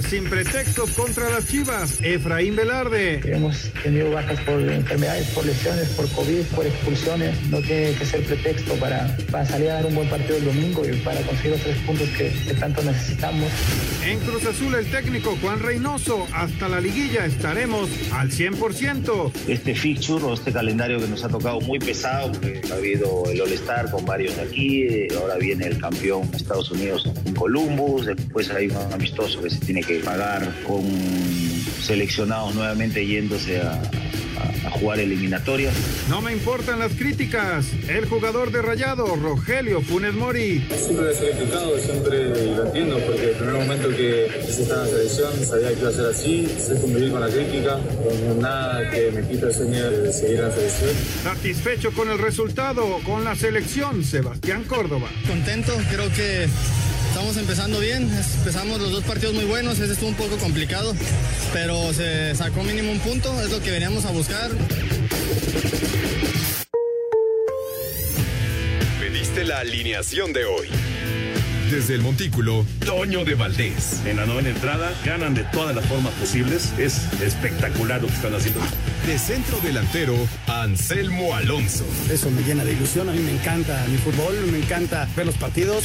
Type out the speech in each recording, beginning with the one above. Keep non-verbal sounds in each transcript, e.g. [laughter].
Sin pretextos contra las Chivas. Efraín Velarde. Hemos tenido bajas por enfermedades, por lesiones, por COVID, por expulsiones. No tiene que ser pretexto para, para salir a dar un buen partido el domingo y para conseguir los tres puntos que, que tanto necesitamos. En Cruz Azul el técnico Juan Reynoso. Hasta la liguilla estaremos al 100%. Este fixture o este calendario que nos ha tocado muy pesado, porque ha habido el All-Star con varios de aquí, ahora viene el campeón Estados Unidos en Columbus, después hay un amistoso que se tiene que pagar con seleccionados nuevamente yéndose a, a jugar eliminatorias. No me importan las críticas. El jugador de Rayado, Rogelio Funes Mori. Siempre he sido criticado, siempre lo entiendo, porque el primer momento que se estaba en la selección sabía que iba a ser así, sé convivir con la crítica, no nada que me quita el sueño de seguir en la selección. Satisfecho con el resultado, con la selección, Sebastián Córdoba. Contento, creo que Estamos empezando bien, empezamos los dos partidos muy buenos, ese estuvo un poco complicado, pero se sacó mínimo un punto, es lo que veníamos a buscar. Pediste la alineación de hoy. Desde el Montículo, Toño de Valdés. En la novena entrada ganan de todas las formas posibles. Es espectacular lo que están haciendo. De centro delantero, Anselmo Alonso. Eso me llena de ilusión. A mí me encanta mi fútbol, me encanta ver los partidos.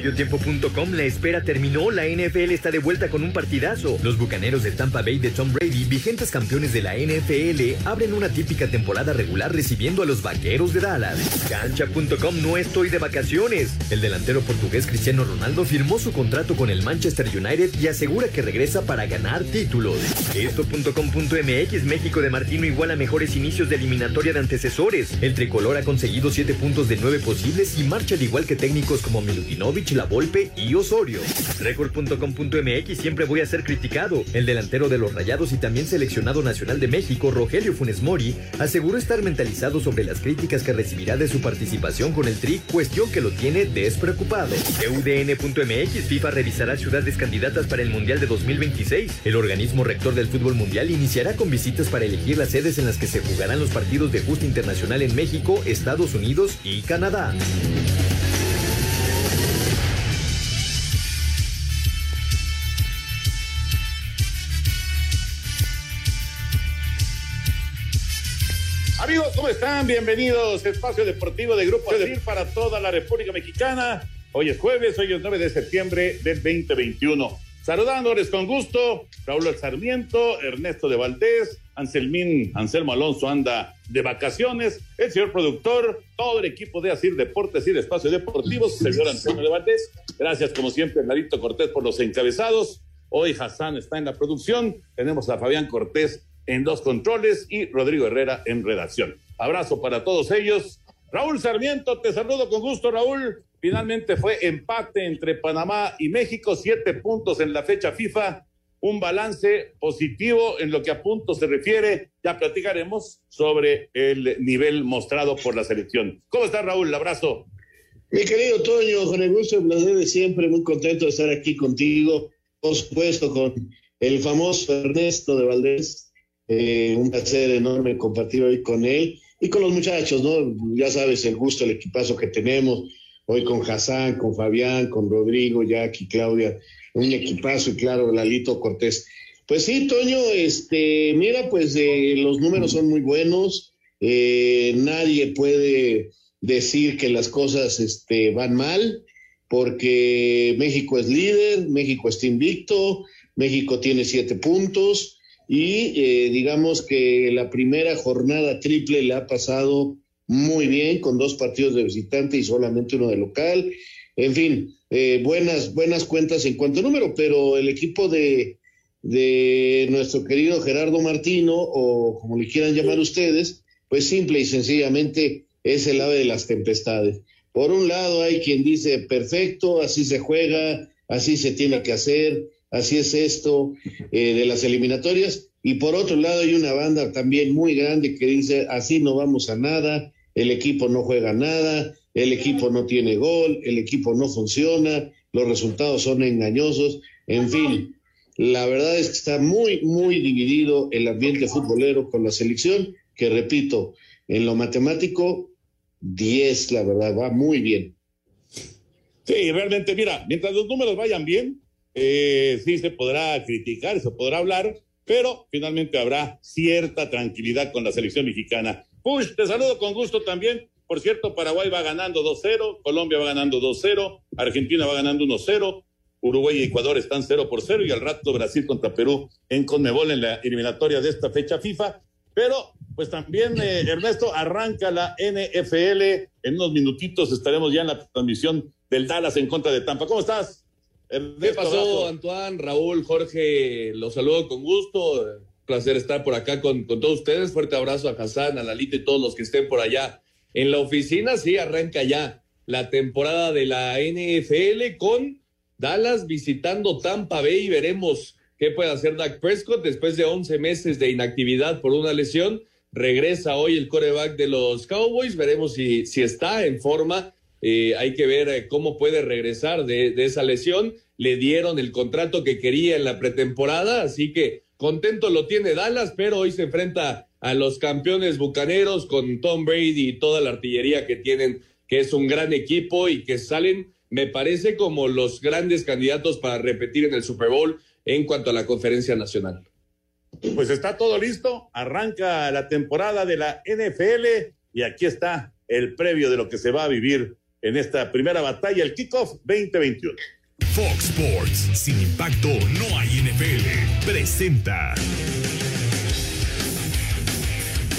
Mediotiempo.com, la espera terminó, la NFL está de vuelta con un partidazo. Los Bucaneros de Tampa Bay de Tom Brady, vigentes campeones de la NFL, abren una típica temporada regular recibiendo a los Vaqueros de Dallas. Cancha.com, no estoy de vacaciones. El delantero portugués Cristiano Ronaldo firmó su contrato con el Manchester United y asegura que regresa para ganar títulos. Esto.com.mx, México de Martino igual a mejores inicios de eliminatoria de antecesores. El tricolor ha conseguido 7 puntos de 9 posibles y marcha al igual que técnicos como Milutinovic, La Volpe y Osorio. Record.com.mx siempre voy a ser criticado. El delantero de los Rayados y también seleccionado nacional de México, Rogelio Funes Mori, aseguró estar mentalizado sobre las críticas que recibirá de su participación con el Tri, cuestión que lo tiene despreocupado. UDN.mx FIFA revisará ciudades candidatas para el Mundial de 2026. El organismo rector del fútbol mundial iniciará con visitas para elegir las sedes en las que se jugarán los partidos de justa internacional en México, Estados Unidos y Canadá. Amigos, ¿cómo están? Bienvenidos. Espacio Deportivo de Grupo Adil para toda la República Mexicana. Hoy es jueves, hoy es 9 de septiembre del 2021. Saludándoles con gusto, Raúl Sarmiento, Ernesto de Valdés, Anselmín, Anselmo Alonso anda de vacaciones, el señor productor, todo el equipo de Asir Deportes y de Espacio Deportivo, señor Antonio de Valdés. Gracias, como siempre, Larito Cortés por los encabezados. Hoy Hassan está en la producción. Tenemos a Fabián Cortés en dos controles y Rodrigo Herrera en redacción. Abrazo para todos ellos. Raúl Sarmiento, te saludo con gusto, Raúl. Finalmente fue empate entre Panamá y México, siete puntos en la fecha FIFA, un balance positivo en lo que a puntos se refiere. Ya platicaremos sobre el nivel mostrado por la selección. ¿Cómo está Raúl? Abrazo. Mi querido Toño, con el gusto y placer de siempre, muy contento de estar aquí contigo, por supuesto, con el famoso Ernesto de Valdés, eh, un placer enorme compartir hoy con él y con los muchachos, ¿no? Ya sabes el gusto, el equipazo que tenemos hoy con Hassan, con Fabián, con Rodrigo, Jackie, Claudia, un equipazo y claro, Lalito Cortés. Pues sí, Toño, este, mira, pues eh, los números son muy buenos, eh, nadie puede decir que las cosas este, van mal, porque México es líder, México está invicto, México tiene siete puntos, y eh, digamos que la primera jornada triple le ha pasado muy bien con dos partidos de visitante y solamente uno de local. En fin, eh, buenas, buenas cuentas en cuanto a número, pero el equipo de, de nuestro querido Gerardo Martino, o como le quieran llamar ustedes, pues simple y sencillamente es el ave de las tempestades. Por un lado hay quien dice, perfecto, así se juega, así se tiene que hacer, así es esto eh, de las eliminatorias. Y por otro lado hay una banda también muy grande que dice, así no vamos a nada, el equipo no juega nada, el equipo no tiene gol, el equipo no funciona, los resultados son engañosos, en fin, la verdad es que está muy, muy dividido el ambiente futbolero con la selección, que repito, en lo matemático, 10, la verdad, va muy bien. Sí, realmente, mira, mientras los números vayan bien, eh, sí se podrá criticar, se podrá hablar, pero finalmente habrá cierta tranquilidad con la selección mexicana. Push, te saludo con gusto también. Por cierto, Paraguay va ganando 2-0, Colombia va ganando 2-0, Argentina va ganando 1-0, Uruguay y Ecuador están 0 por 0 y al rato Brasil contra Perú en Conmebol en la eliminatoria de esta fecha FIFA. Pero pues también, eh, Ernesto, arranca la NFL. En unos minutitos estaremos ya en la transmisión del Dallas en contra de Tampa. ¿Cómo estás? ¿Qué pasó, Antoine, Raúl, Jorge? Los saludo con gusto. Placer estar por acá con, con todos ustedes. Fuerte abrazo a Hassan, a Lalita y todos los que estén por allá. En la oficina, sí, arranca ya la temporada de la NFL con Dallas visitando Tampa Bay y veremos qué puede hacer Dak Prescott después de 11 meses de inactividad por una lesión. Regresa hoy el coreback de los Cowboys, veremos si, si está en forma. Eh, hay que ver eh, cómo puede regresar de, de esa lesión. Le dieron el contrato que quería en la pretemporada, así que contento lo tiene Dallas, pero hoy se enfrenta a los campeones bucaneros con Tom Brady y toda la artillería que tienen, que es un gran equipo y que salen me parece como los grandes candidatos para repetir en el Super Bowl en cuanto a la conferencia nacional. Pues está todo listo, arranca la temporada de la NFL y aquí está el previo de lo que se va a vivir en esta primera batalla, el kickoff 2021. Fox Sports, sin impacto no hay NFL, presenta.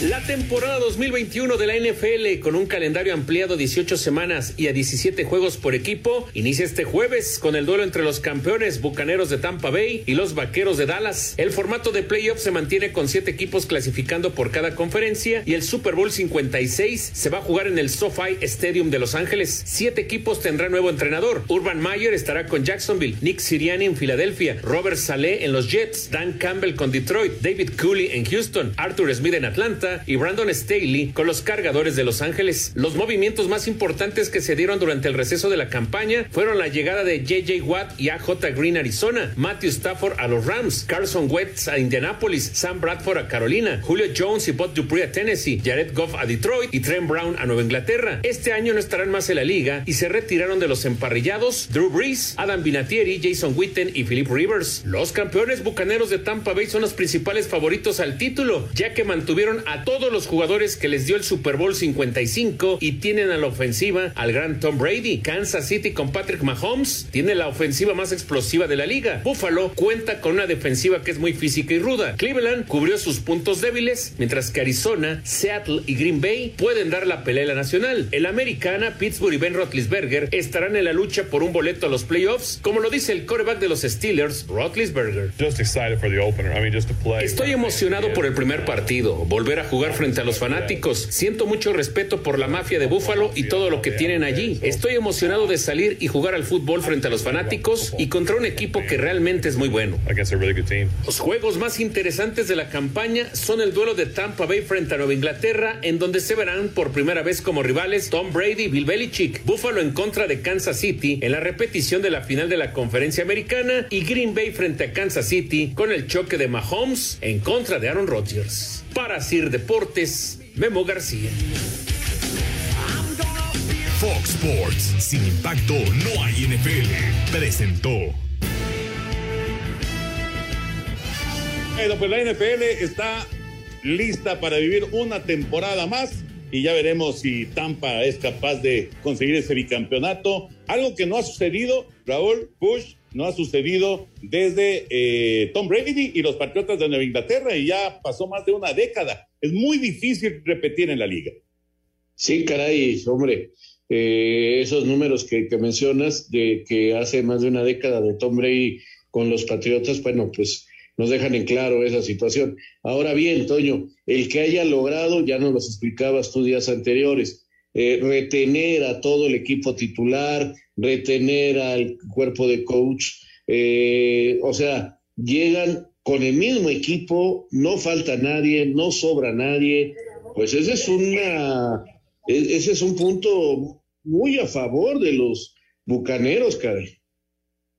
La temporada 2021 de la NFL, con un calendario ampliado 18 semanas y a 17 juegos por equipo, inicia este jueves con el duelo entre los campeones bucaneros de Tampa Bay y los vaqueros de Dallas. El formato de playoff se mantiene con 7 equipos clasificando por cada conferencia y el Super Bowl 56 se va a jugar en el SoFi Stadium de Los Ángeles. Siete equipos tendrán nuevo entrenador. Urban Meyer estará con Jacksonville, Nick Siriani en Filadelfia, Robert Saleh en los Jets, Dan Campbell con Detroit, David Cooley en Houston, Arthur Smith en Atlanta y Brandon Staley con los cargadores de Los Ángeles. Los movimientos más importantes que se dieron durante el receso de la campaña fueron la llegada de JJ Watt y AJ Green Arizona, Matthew Stafford a los Rams, Carson Wentz a Indianapolis, Sam Bradford a Carolina, Julio Jones y Bud Dupree a Tennessee, Jared Goff a Detroit y Trent Brown a Nueva Inglaterra. Este año no estarán más en la liga y se retiraron de los emparrillados Drew Brees, Adam Vinatieri, Jason Witten y Philip Rivers. Los campeones bucaneros de Tampa Bay son los principales favoritos al título, ya que mantuvieron a todos los jugadores que les dio el Super Bowl 55 y tienen a la ofensiva al gran Tom Brady. Kansas City con Patrick Mahomes tiene la ofensiva más explosiva de la liga. Buffalo cuenta con una defensiva que es muy física y ruda. Cleveland cubrió sus puntos débiles, mientras que Arizona, Seattle y Green Bay pueden dar la pelea nacional. El americana, Pittsburgh y Ben Roethlisberger estarán en la lucha por un boleto a los playoffs, como lo dice el quarterback de los Steelers, Roethlisberger. Estoy emocionado por el primer partido, volver a jugar frente a los fanáticos. Siento mucho respeto por la mafia de Búfalo y todo lo que tienen allí. Estoy emocionado de salir y jugar al fútbol frente a los fanáticos y contra un equipo que realmente es muy bueno. Los juegos más interesantes de la campaña son el duelo de Tampa Bay frente a Nueva Inglaterra, en donde se verán por primera vez como rivales Tom Brady y Bill Belichick, Buffalo en contra de Kansas City en la repetición de la final de la conferencia americana y Green Bay frente a Kansas City con el choque de Mahomes en contra de Aaron Rodgers. Para Sir Deportes, Memo García. Fox Sports, sin impacto no hay NFL, presentó. Bueno, pues la NFL está lista para vivir una temporada más y ya veremos si Tampa es capaz de conseguir ese bicampeonato. Algo que no ha sucedido, Raúl Bush, no ha sucedido desde eh, Tom Brady y los Patriotas de Nueva Inglaterra y ya pasó más de una década. Es muy difícil repetir en la liga. Sí, caray, hombre. Eh, esos números que, que, mencionas de que hace más de una década de Tom Brady con los Patriotas, bueno, pues nos dejan en claro esa situación. Ahora bien, Toño, el que haya logrado, ya nos lo explicabas tú días anteriores, eh, retener a todo el equipo titular, retener al cuerpo de coach, eh, o sea, llegan con el mismo equipo, no falta nadie, no sobra nadie, pues esa es una E, ese es un punto muy a favor de los bucaneros, caray.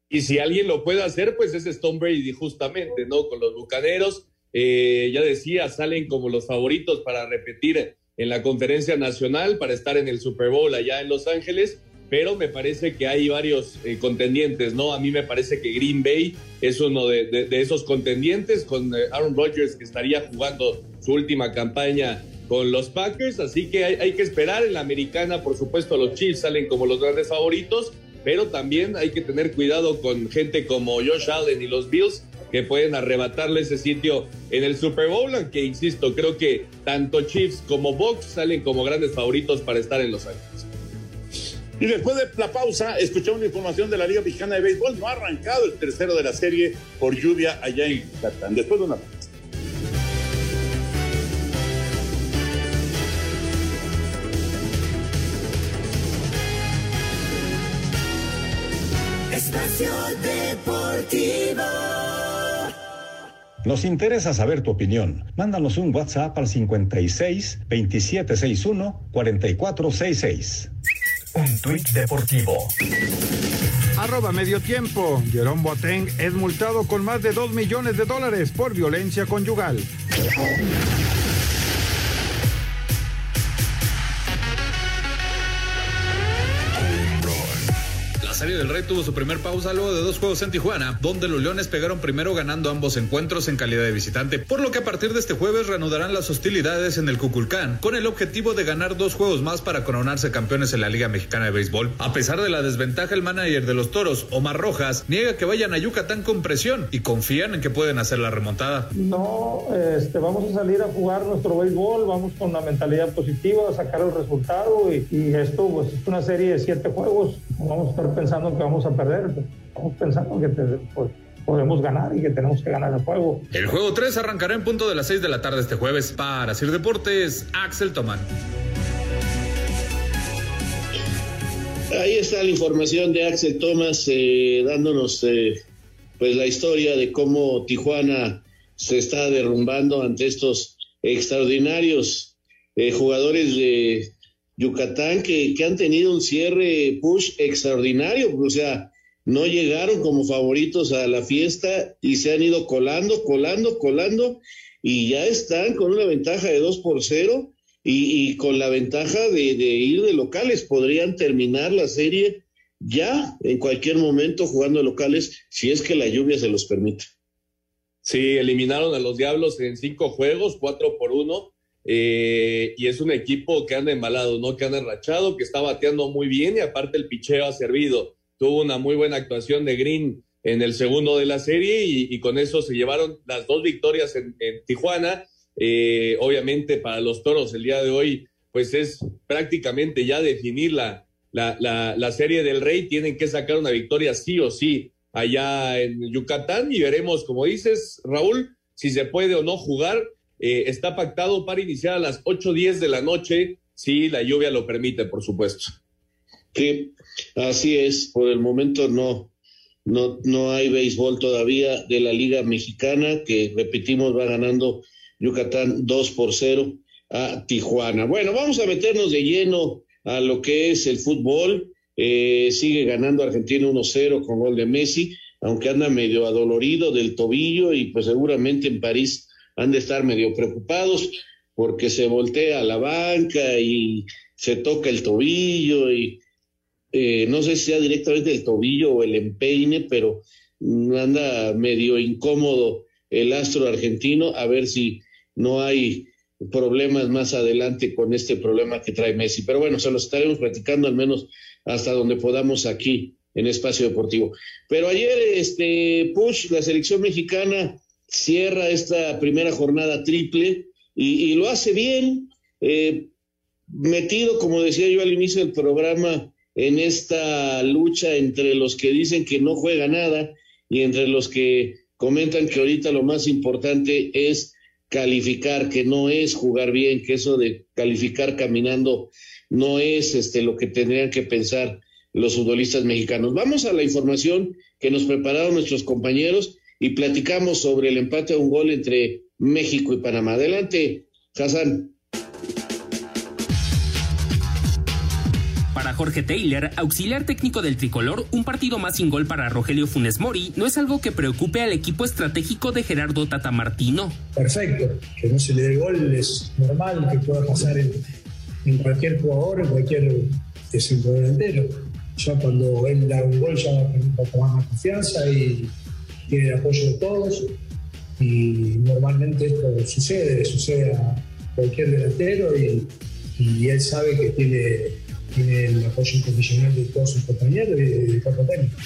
Y si alguien lo puede hacer, pues es Stone Brady, justamente, ¿no? Con los bucaneros. Eh, ya decía, salen como los favoritos para repetir en la conferencia nacional, para estar en el Super Bowl allá en Los Ángeles pero me parece que hay varios eh, contendientes, ¿no? A mí me parece que Green Bay es uno de, esos contendientes con eh, Aaron Rodgers que estaría jugando su última campaña con los Packers, así que hay, que esperar en la americana, por supuesto los Chiefs salen como los grandes favoritos, pero también hay que tener cuidado con gente como Josh Allen y los Bills que pueden arrebatarle ese sitio en el Super Bowl, aunque insisto, creo que tanto Chiefs como Bucks salen como grandes favoritos para estar en Los Ángeles. Y después de la pausa, escuchamos una información de la Liga Mexicana de Béisbol. No ha arrancado el tercero de la serie por lluvia allá en Yucatán. Después de una pausa. Espacio Deportivo. Nos interesa saber tu opinión. Mándanos un WhatsApp al 56 2761 4466. Un tuit deportivo. Arroba medio tiempo. Jerome Boateng es multado con más de 2 millones de dólares por violencia conyugal. Serie del Rey tuvo su primer pausa luego de dos juegos en Tijuana, donde los Leones pegaron primero ganando ambos encuentros en calidad de visitante, por lo que a partir de este jueves reanudarán las hostilidades en el Cuculcán, con el objetivo de ganar dos juegos más para coronarse campeones en la Liga Mexicana de Béisbol. A pesar de la desventaja, el manager de los Toros, Omar Rojas, niega que vayan a Yucatán con presión y confían en que pueden hacer la remontada. No, este, vamos a salir a jugar nuestro béisbol, vamos con una mentalidad positiva, a sacar el resultado y esto pues, es una serie de siete juegos, vamos a estar pensando pensando que vamos a perder, estamos pensando que pues, podemos ganar y que tenemos que ganar el juego. El juego 3 arrancará en punto de las 6 de la tarde este jueves. Para Sir Deportes, Axel Tomán. Ahí está la información de Axel Thomas eh, dándonos eh, pues la historia de cómo Tijuana se está derrumbando ante estos extraordinarios eh, jugadores de Yucatán que, que han tenido un cierre push extraordinario, o sea, no llegaron como favoritos a la fiesta y se han ido colando, colando, colando y ya están con una ventaja de 2 por 0 y, con la ventaja de, ir de locales. Podrían terminar la serie ya en cualquier momento jugando locales si es que la lluvia se los permite. Sí, eliminaron a los Diablos en cinco juegos, cuatro por uno. Eh, y es un equipo que anda embalado, ¿no? Que anda enrachado, que está bateando muy bien y aparte el picheo ha servido. Tuvo una muy buena actuación de Green en el segundo de la serie y, con eso se llevaron las dos victorias en, Tijuana. Eh, obviamente para los toros el día de hoy, pues es prácticamente ya definir la, la, la serie del Rey. Tienen que sacar una victoria sí o sí allá en Yucatán y veremos, como dices, Raúl, si se puede o no jugar eh, está pactado para iniciar a las 8.10 de la noche, si la lluvia lo permite, por supuesto. Sí, así es. Por el momento no, no, no hay béisbol todavía de la Liga Mexicana, que repetimos va ganando Yucatán 2 por 0 a Tijuana. Bueno, vamos a meternos de lleno a lo que es el fútbol. Eh, sigue ganando Argentina 1-0 con gol de Messi, aunque anda medio adolorido del tobillo y pues seguramente en París han de estar medio preocupados porque se voltea la banca y se toca el tobillo y eh, no sé si sea directamente el tobillo o el empeine, pero anda medio incómodo el astro argentino, a ver si no hay problemas más adelante con este problema que trae Messi. Pero bueno, se lo estaremos platicando al menos hasta donde podamos aquí en Espacio Deportivo. Pero ayer, este, Push, la selección mexicana cierra esta primera jornada triple y, lo hace bien, eh, metido, como decía yo al inicio del programa, en esta lucha entre los que dicen que no juega nada y entre los que comentan que ahorita lo más importante es calificar, que no es jugar bien, que eso de calificar caminando no es este lo que tendrían que pensar los futbolistas mexicanos. Vamos a la información que nos prepararon nuestros compañeros y platicamos sobre el empate a un gol entre México y Panamá. Adelante, Hassan. Jorge Taylor, auxiliar técnico del tricolor, un partido más sin gol para Rogelio Funes Mori no es algo que preocupe al equipo estratégico de Gerardo Tata Martino. Perfecto, que no se le dé gol es normal que pueda pasar en, en cualquier jugador, en cualquier centro delantero. Ya cuando él da un gol ya va a tomar más confianza y tiene el apoyo de todos. Y normalmente esto sucede, sucede a cualquier delantero y, y él sabe que tiene, tiene el apoyo incondicional de todos sus compañeros y del técnico.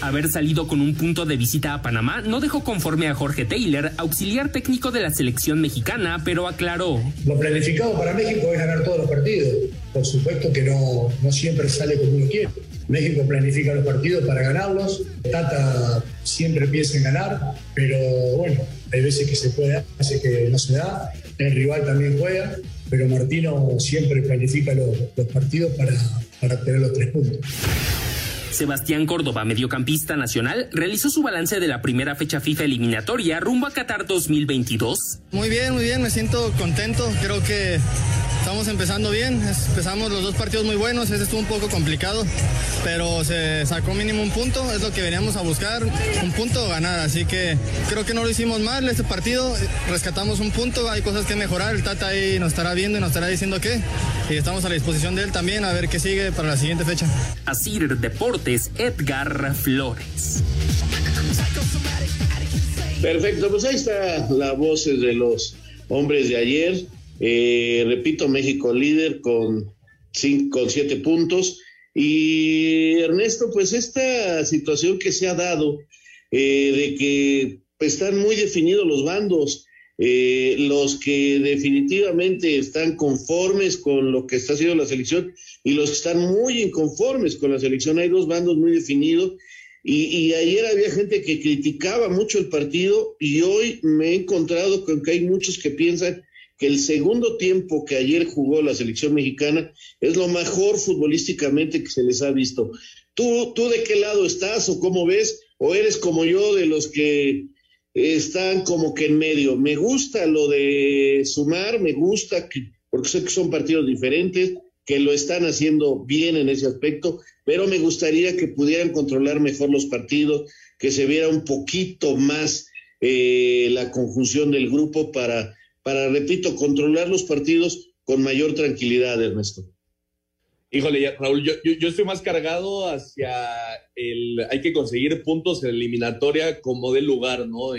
Haber salido con un punto de visita a Panamá no dejó conforme a Jorge Taylor, auxiliar técnico de la selección mexicana, pero aclaró. Lo planificado para México es ganar todos los partidos. Por supuesto que no, no siempre sale como uno quiere. México planifica los partidos para ganarlos. Tata siempre piensa en ganar, pero bueno, hay veces que se puede, hay veces que no se da. El rival también juega, pero Martino siempre planifica los, partidos para, para obtener los tres puntos. Sebastián Córdoba, mediocampista nacional, realizó su balance de la primera fecha FIFA eliminatoria rumbo a Qatar 2022. Muy bien, muy bien, me siento contento. Creo que estamos empezando bien. Empezamos los dos partidos muy buenos. Ese estuvo un poco complicado, pero se sacó mínimo un punto. Es lo que veníamos a buscar, un punto ganar. Así que creo que no lo hicimos mal este partido. Rescatamos un punto. Hay cosas que mejorar. El Tata ahí nos estará viendo y nos estará diciendo qué. Y estamos a la disposición de él también a ver qué sigue para la siguiente fecha. Asir Edgar Flores. Perfecto, pues ahí está la voz de los hombres de ayer. Eh, repito, México líder con, cinco, con siete puntos. Y Ernesto, pues esta situación que se ha dado eh, de que pues, están muy definidos los bandos, eh, los que definitivamente están conformes con lo que está haciendo la selección y los que están muy inconformes con la selección. Hay dos bandos muy definidos. Y, y, ayer había gente que criticaba mucho el partido y hoy me he encontrado con que hay muchos que piensan que el segundo tiempo que ayer jugó la selección mexicana es lo mejor futbolísticamente que se les ha visto. ¿Tú, tú de qué lado estás o cómo ves? ¿O eres como yo de los que están como que en medio? Me gusta lo de sumar, me gusta que, porque sé que son partidos diferentes, que lo están haciendo bien en ese aspecto, pero me gustaría que pudieran controlar mejor los partidos, que se viera un poquito más eh, la conjunción del grupo para, para, repito, controlar los partidos con mayor tranquilidad, Ernesto. Híjole, Raúl, yo, yo, yo, estoy más cargado hacia el. Hay que conseguir puntos en eliminatoria como del lugar, ¿no?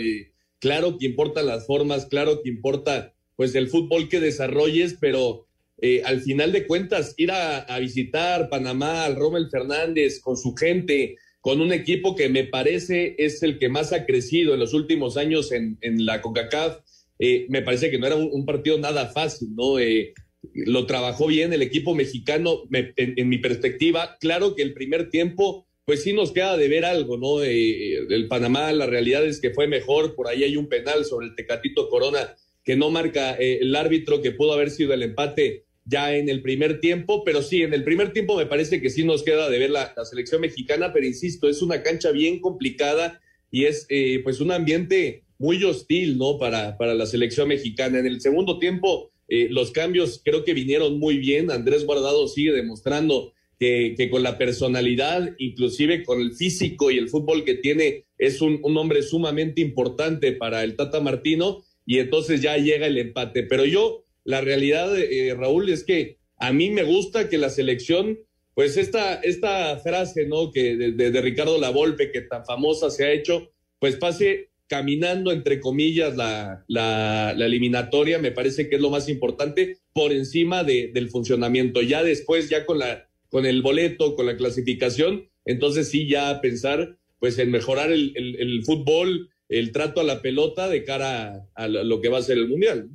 Claro que importan las formas, claro que importa, pues, el fútbol que desarrolles, pero eh, al final de cuentas, ir a, a, visitar Panamá, al Rommel Fernández, con su gente, con un equipo que me parece es el que más ha crecido en los últimos años en, en la CONCACAF, eh, me parece que no era un, un partido nada fácil, ¿no? Eh, lo trabajó bien el equipo mexicano, me, en, en, mi perspectiva. Claro que el primer tiempo, pues sí nos queda de ver algo, ¿no? Eh, del Panamá, la realidad es que fue mejor, por ahí hay un penal sobre el Tecatito Corona que no marca eh, el árbitro, que pudo haber sido el empate ya en el primer tiempo, pero sí, en el primer tiempo me parece que sí nos queda de ver la, la selección mexicana, pero insisto, es una cancha bien complicada y es eh, pues un ambiente muy hostil, ¿no? Para, para la selección mexicana. En el segundo tiempo, eh, los cambios creo que vinieron muy bien. Andrés Guardado sigue demostrando que, que, con la personalidad, inclusive con el físico y el fútbol que tiene, es un, hombre sumamente importante para el Tata Martino y entonces ya llega el empate. Pero yo la realidad, eh, Raúl, es que a mí me gusta que la selección, pues esta, esta frase, ¿no? Que de, de, de Ricardo Lavolpe, que tan famosa se ha hecho, pues pase caminando, entre comillas, la, la, la, eliminatoria, me parece que es lo más importante por encima de, del funcionamiento. Ya después, ya con, la, con el boleto, con la clasificación, entonces sí, ya pensar pues en mejorar el, el, fútbol, el trato a la pelota de cara a, lo que va a ser el Mundial.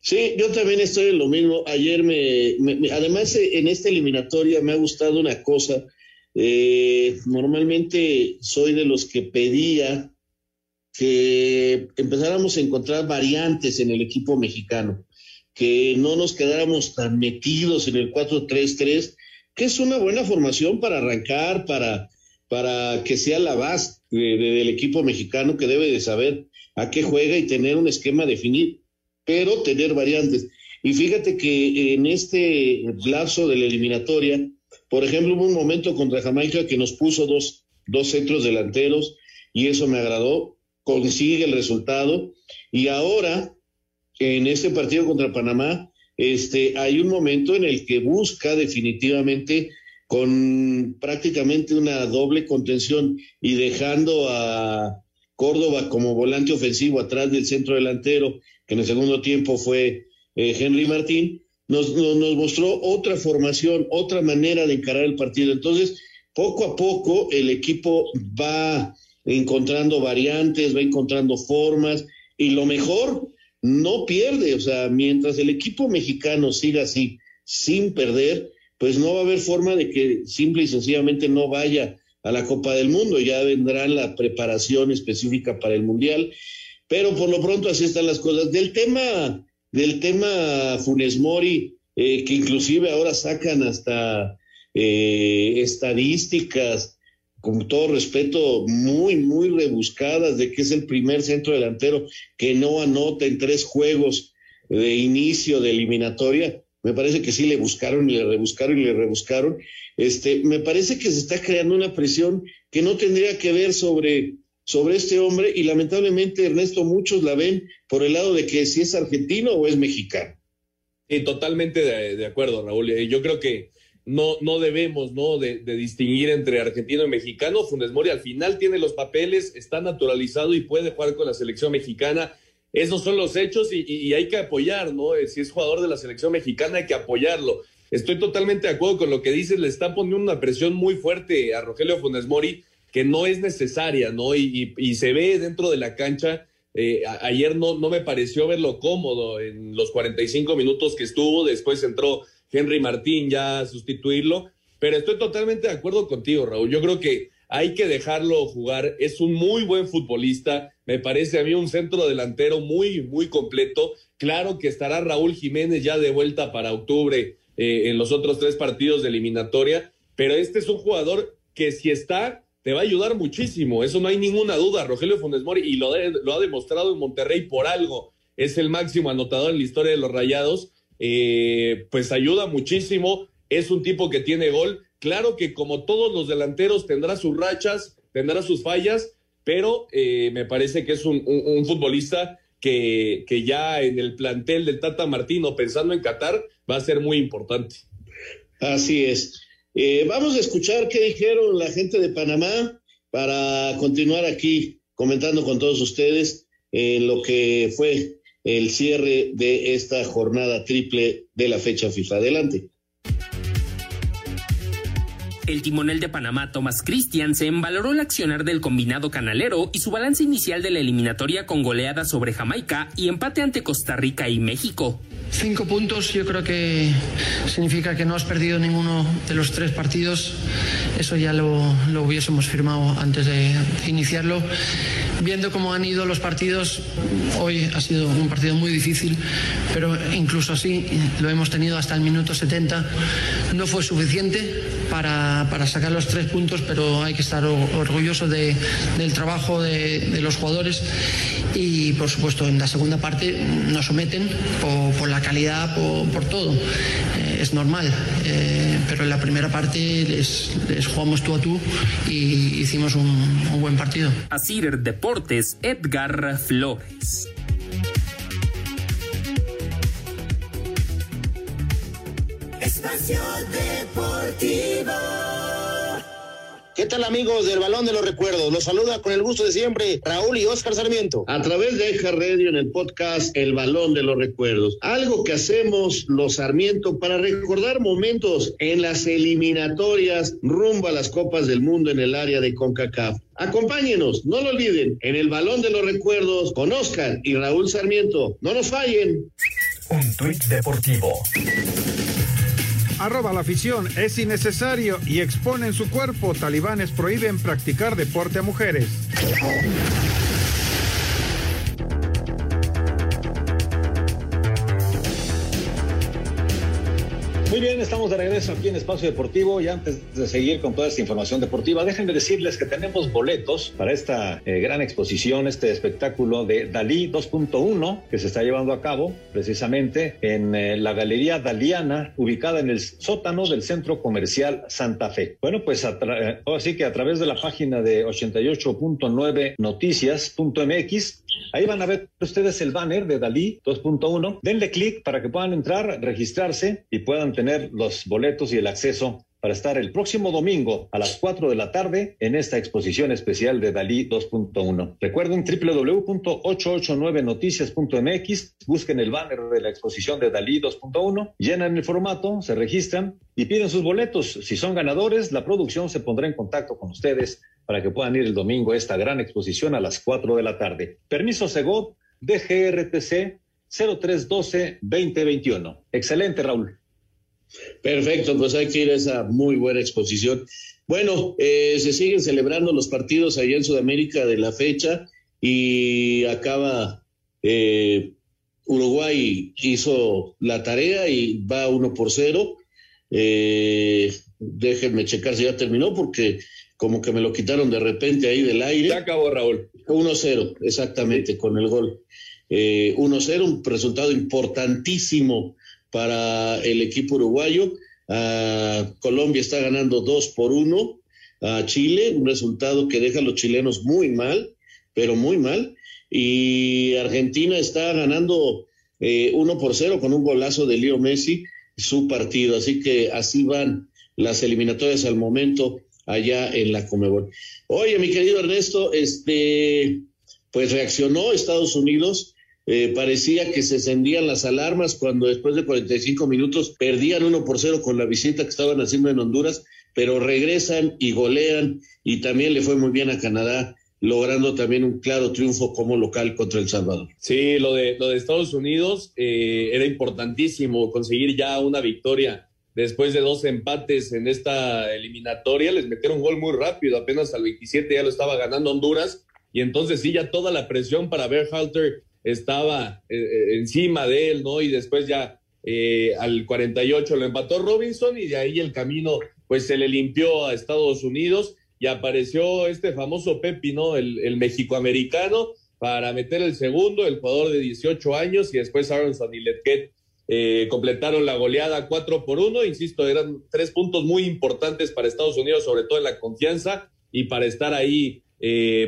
Sí, yo también estoy en lo mismo. Ayer me, me, me además en esta eliminatoria me ha gustado una cosa. Eh, normalmente soy de los que pedía que empezáramos a encontrar variantes en el equipo mexicano, que no nos quedáramos tan metidos en el 4-3-3, que es una buena formación para arrancar, para, para que sea la base de, de, del equipo mexicano que debe de saber a qué juega y tener un esquema definido, pero tener variantes. Y fíjate que en este lapso de la eliminatoria, por ejemplo, hubo un momento contra Jamaica que nos puso dos, dos centros delanteros y eso me agradó, consigue el resultado. Y ahora, en este partido contra Panamá, este, hay un momento en el que busca definitivamente con prácticamente una doble contención y dejando a Córdoba como volante ofensivo atrás del centro delantero, que en el segundo tiempo fue eh, Henry Martín, nos, nos, mostró otra formación, otra manera de encarar el partido. Entonces, poco a poco el equipo va encontrando variantes, va encontrando formas y lo mejor, no pierde. O sea, mientras el equipo mexicano siga así, sin perder, pues no va a haber forma de que simple y sencillamente no vaya a la Copa del Mundo. Ya vendrá la preparación específica para el Mundial. Pero por lo pronto así están las cosas. Del tema, del tema Funes Mori, eh, que inclusive ahora sacan hasta eh, estadísticas, con todo respeto, muy, muy rebuscadas de que es el primer centro delantero que no anota en tres juegos de inicio de eliminatoria me parece que sí le buscaron y le rebuscaron y le rebuscaron. Este, me parece que se está creando una presión que no tendría que ver sobre, sobre este hombre y lamentablemente, Ernesto, muchos la ven por el lado de que si es argentino o es mexicano. Sí, totalmente de, acuerdo, Raúl. Yo creo que no, no debemos ¿no? De, distinguir entre argentino y mexicano. Funes Mori al final tiene los papeles, está naturalizado y puede jugar con la selección mexicana esos son los hechos y, hay que apoyar, ¿no? Eh, si es jugador de la selección mexicana, hay que apoyarlo. Estoy totalmente de acuerdo con lo que dices, le está poniendo una presión muy fuerte a Rogelio Funes Mori que no es necesaria, ¿no? Y, se ve dentro de la cancha. Eh, ayer no, no me pareció verlo cómodo en los 45 minutos que estuvo, después entró Henry Martín ya sustituirlo, pero estoy totalmente de acuerdo contigo, Raúl. Yo creo que hay que dejarlo jugar, es un muy buen futbolista, me parece a mí un centro delantero muy, muy completo. Claro que estará Raúl Jiménez ya de vuelta para octubre eh, en los otros tres partidos de eliminatoria, pero este es un jugador que si está, te va a ayudar muchísimo, eso no hay ninguna duda. Rogelio Funes Mori, y lo, lo ha demostrado en Monterrey por algo, es el máximo anotador en la historia de los Rayados, eh, pues ayuda muchísimo, es un tipo que tiene gol Claro que como todos los delanteros tendrá sus rachas, tendrá sus fallas, pero eh, me parece que es un, futbolista que, que, ya en el plantel del Tata Martino, pensando en Qatar, va a ser muy importante. Así es. Eh, vamos a escuchar qué dijeron la gente de Panamá para continuar aquí comentando con todos ustedes lo que fue el cierre de esta jornada triple de la fecha FIFA. Adelante. El timonel de Panamá, Thomas Christiansen, valoró el accionar del combinado canalero y su balance inicial de la eliminatoria con goleada sobre Jamaica y empate ante Costa Rica y México. Cinco puntos yo creo que significa que no has perdido ninguno de los tres partidos. Eso ya lo, lo hubiésemos firmado antes de, iniciarlo. Viendo cómo han ido los partidos, hoy ha sido un partido muy difícil, pero incluso así lo hemos tenido hasta el minuto 70. No fue suficiente para, para sacar los tres puntos, pero hay que estar orgulloso de, del trabajo de, de los jugadores y por supuesto en la segunda parte nos someten por, por la calidad, por, por todo. Eh, es normal, eh, pero en la primera parte les, les, jugamos tú a tú y hicimos un, un buen partido. Así Deportes, Edgar Flores. Espacio Deportivo. ¿Qué tal amigos del Balón de los Recuerdos? Los saluda con el gusto de siempre Raúl y Oscar Sarmiento. A través de Eja Radio en el podcast El Balón de los Recuerdos. Algo que hacemos los Sarmiento para recordar momentos en las eliminatorias rumbo a las Copas del Mundo en el área de CONCACAF. Acompáñenos, no lo olviden, en el Balón de los Recuerdos con Oscar y Raúl Sarmiento. No nos fallen. Un tuit deportivo Arroba la afición es innecesario y exponen su cuerpo. Talibanes prohíben practicar deporte a mujeres. Muy bien, estamos de regreso aquí en Espacio Deportivo y antes de seguir con toda esta información deportiva, déjenme decirles que tenemos boletos para esta eh, gran exposición, este espectáculo de Dalí 2.1 que se está llevando a cabo precisamente en eh, la Galería Daliana, ubicada en el sótano del Centro Comercial Santa Fe. Bueno, pues así que a través de la página de 88.9 noticias.mx, ahí van a ver ustedes el banner de Dalí 2.1. Denle clic para que puedan entrar, registrarse y puedan tener los boletos y el acceso para estar el próximo domingo a las 4 de la tarde en esta exposición especial de Dalí 2.1. Recuerden www.889noticias.mx, busquen el banner de la exposición de Dalí 2.1, llenan el formato, se registran y piden sus boletos. Si son ganadores, la producción se pondrá en contacto con ustedes para que puedan ir el domingo a esta gran exposición a las 4 de la tarde. Permiso Segov, DGRTC 0312-2021. Excelente, Raúl. Perfecto, pues hay que ir a esa muy buena exposición. Bueno, eh, se siguen celebrando los partidos allá en Sudamérica de la fecha y acaba eh, Uruguay hizo la tarea y va uno por cero. Eh, déjenme checar si ya terminó porque como que me lo quitaron de repente ahí del aire. Ya acabó Raúl. 1-0, exactamente, con el gol. 1-0, un resultado importantísimo para el equipo uruguayo. Colombia está ganando 2 por 1 a Chile, un resultado que deja a los chilenos muy mal, pero muy mal. Y Argentina está ganando eh, 1 por 0 con un golazo de Leo Messi su partido. Así que así van las eliminatorias al momento allá en la Comebol. Oye, mi querido Ernesto, este, pues reaccionó Estados Unidos eh, parecía que se encendían las alarmas cuando después de 45 minutos perdían uno por cero con la visita que estaban haciendo en Honduras, pero regresan y golean y también le fue muy bien a Canadá logrando también un claro triunfo como local contra El Salvador. Sí, lo de, lo de Estados Unidos eh, era importantísimo conseguir ya una victoria después de dos empates en esta eliminatoria. Les metieron gol muy rápido, apenas al 27 ya lo estaba ganando Honduras. Y entonces sí, ya toda la presión para Berhalter estaba eh, eh, encima de él, ¿no? Y después ya eh, al 48 lo empató Robinson y de ahí el camino pues se le limpió a Estados Unidos y apareció este famoso Pepi, ¿no? El, el mexicoamericano para meter el segundo, el jugador de 18 años y después Aronson y Letquet completaron la goleada 4 por 1, insisto, eran tres puntos muy importantes para Estados Unidos, sobre todo en la confianza y para estar ahí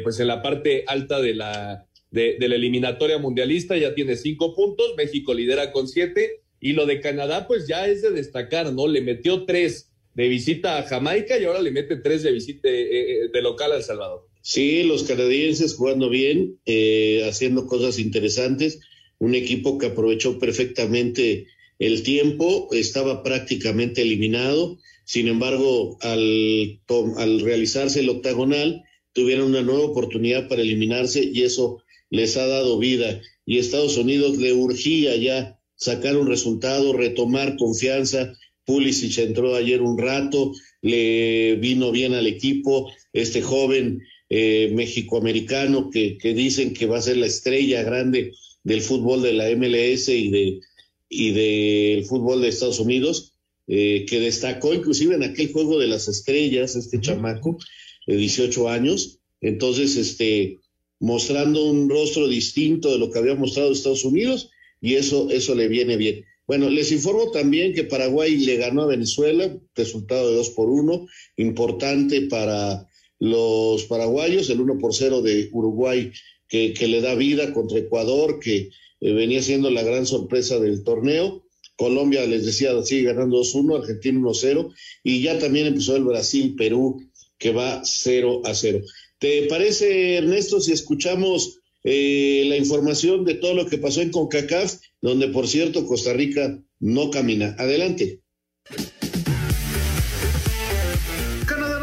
pues en la parte alta de la, de, la eliminatoria mundialista, ya tiene cinco puntos, México lidera con siete, y lo de Canadá, pues ya es de destacar, ¿no? Le metió tres de visita a Jamaica y ahora le mete tres de visita eh, eh, de local a El Salvador. Sí, los canadienses jugando bien, eh, haciendo cosas interesantes, un equipo que aprovechó perfectamente el tiempo, estaba prácticamente eliminado, sin embargo, al, al realizarse el octagonal, tuvieron una nueva oportunidad para eliminarse y eso les ha dado vida. Y Estados Unidos le urgía ya sacar un resultado, retomar confianza. Pulisic entró ayer un rato, le vino bien al equipo, este joven eh, mexicoamericano que, que dicen que va a ser la estrella grande del fútbol de la MLS y de y del fútbol de Estados Unidos, eh, que destacó inclusive en aquel juego de las estrellas, este chamaco de 18 años. Entonces, este, mostrando un rostro distinto de lo que había mostrado Estados Unidos y eso, eso le viene bien. Bueno, les informo también que Paraguay le ganó a Venezuela, resultado de dos por uno, importante para los paraguayos, el uno por cero de Uruguay que, que le da vida contra Ecuador, que eh, venía siendo la gran sorpresa del torneo. Colombia, les decía, sigue ganando 2-1, Argentina 1-0, y ya también empezó el Brasil-Perú, que va 0 a 0. ¿Te parece, Ernesto, si escuchamos eh, la información de todo lo que pasó en CONCACAF, donde, por cierto, Costa Rica no camina? Adelante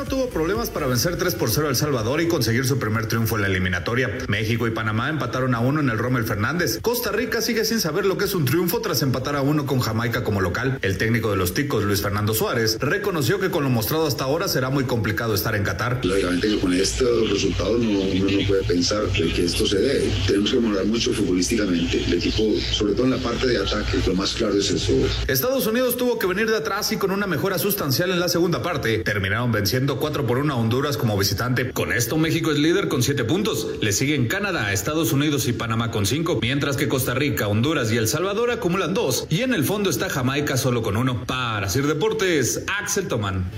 tuvo problemas para vencer 3 por 0 a El Salvador y conseguir su primer triunfo en la eliminatoria. México y Panamá empataron a uno en el Rommel Fernández. Costa Rica sigue sin saber lo que es un triunfo tras empatar a uno con Jamaica como local. El técnico de los Ticos, Luis Fernando Suárez, reconoció que con lo mostrado hasta ahora será muy complicado estar en Qatar. Lógicamente que con estos resultados no, uno no puede pensar que esto se dé. Tenemos que mejorar mucho futbolísticamente. El equipo, sobre todo en la parte de ataque, lo más claro es eso. Estados Unidos tuvo que venir de atrás y con una mejora sustancial en la segunda parte. Terminaron venciendo 4 por 1 Honduras como visitante. Con esto México es líder con 7 puntos. Le siguen Canadá, Estados Unidos y Panamá con 5, mientras que Costa Rica, Honduras y El Salvador acumulan 2. Y en el fondo está Jamaica solo con 1. Para Sir Deportes, Axel Tomán.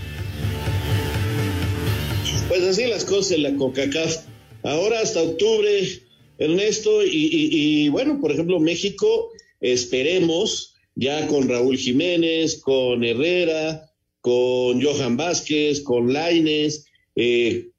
Pues así las cosas en la CONCACAF. Ahora hasta octubre, Ernesto, y, y bueno, por ejemplo, México, esperemos ya con Raúl Jiménez, con Herrera, con Johan Vázquez, con Laines, eh,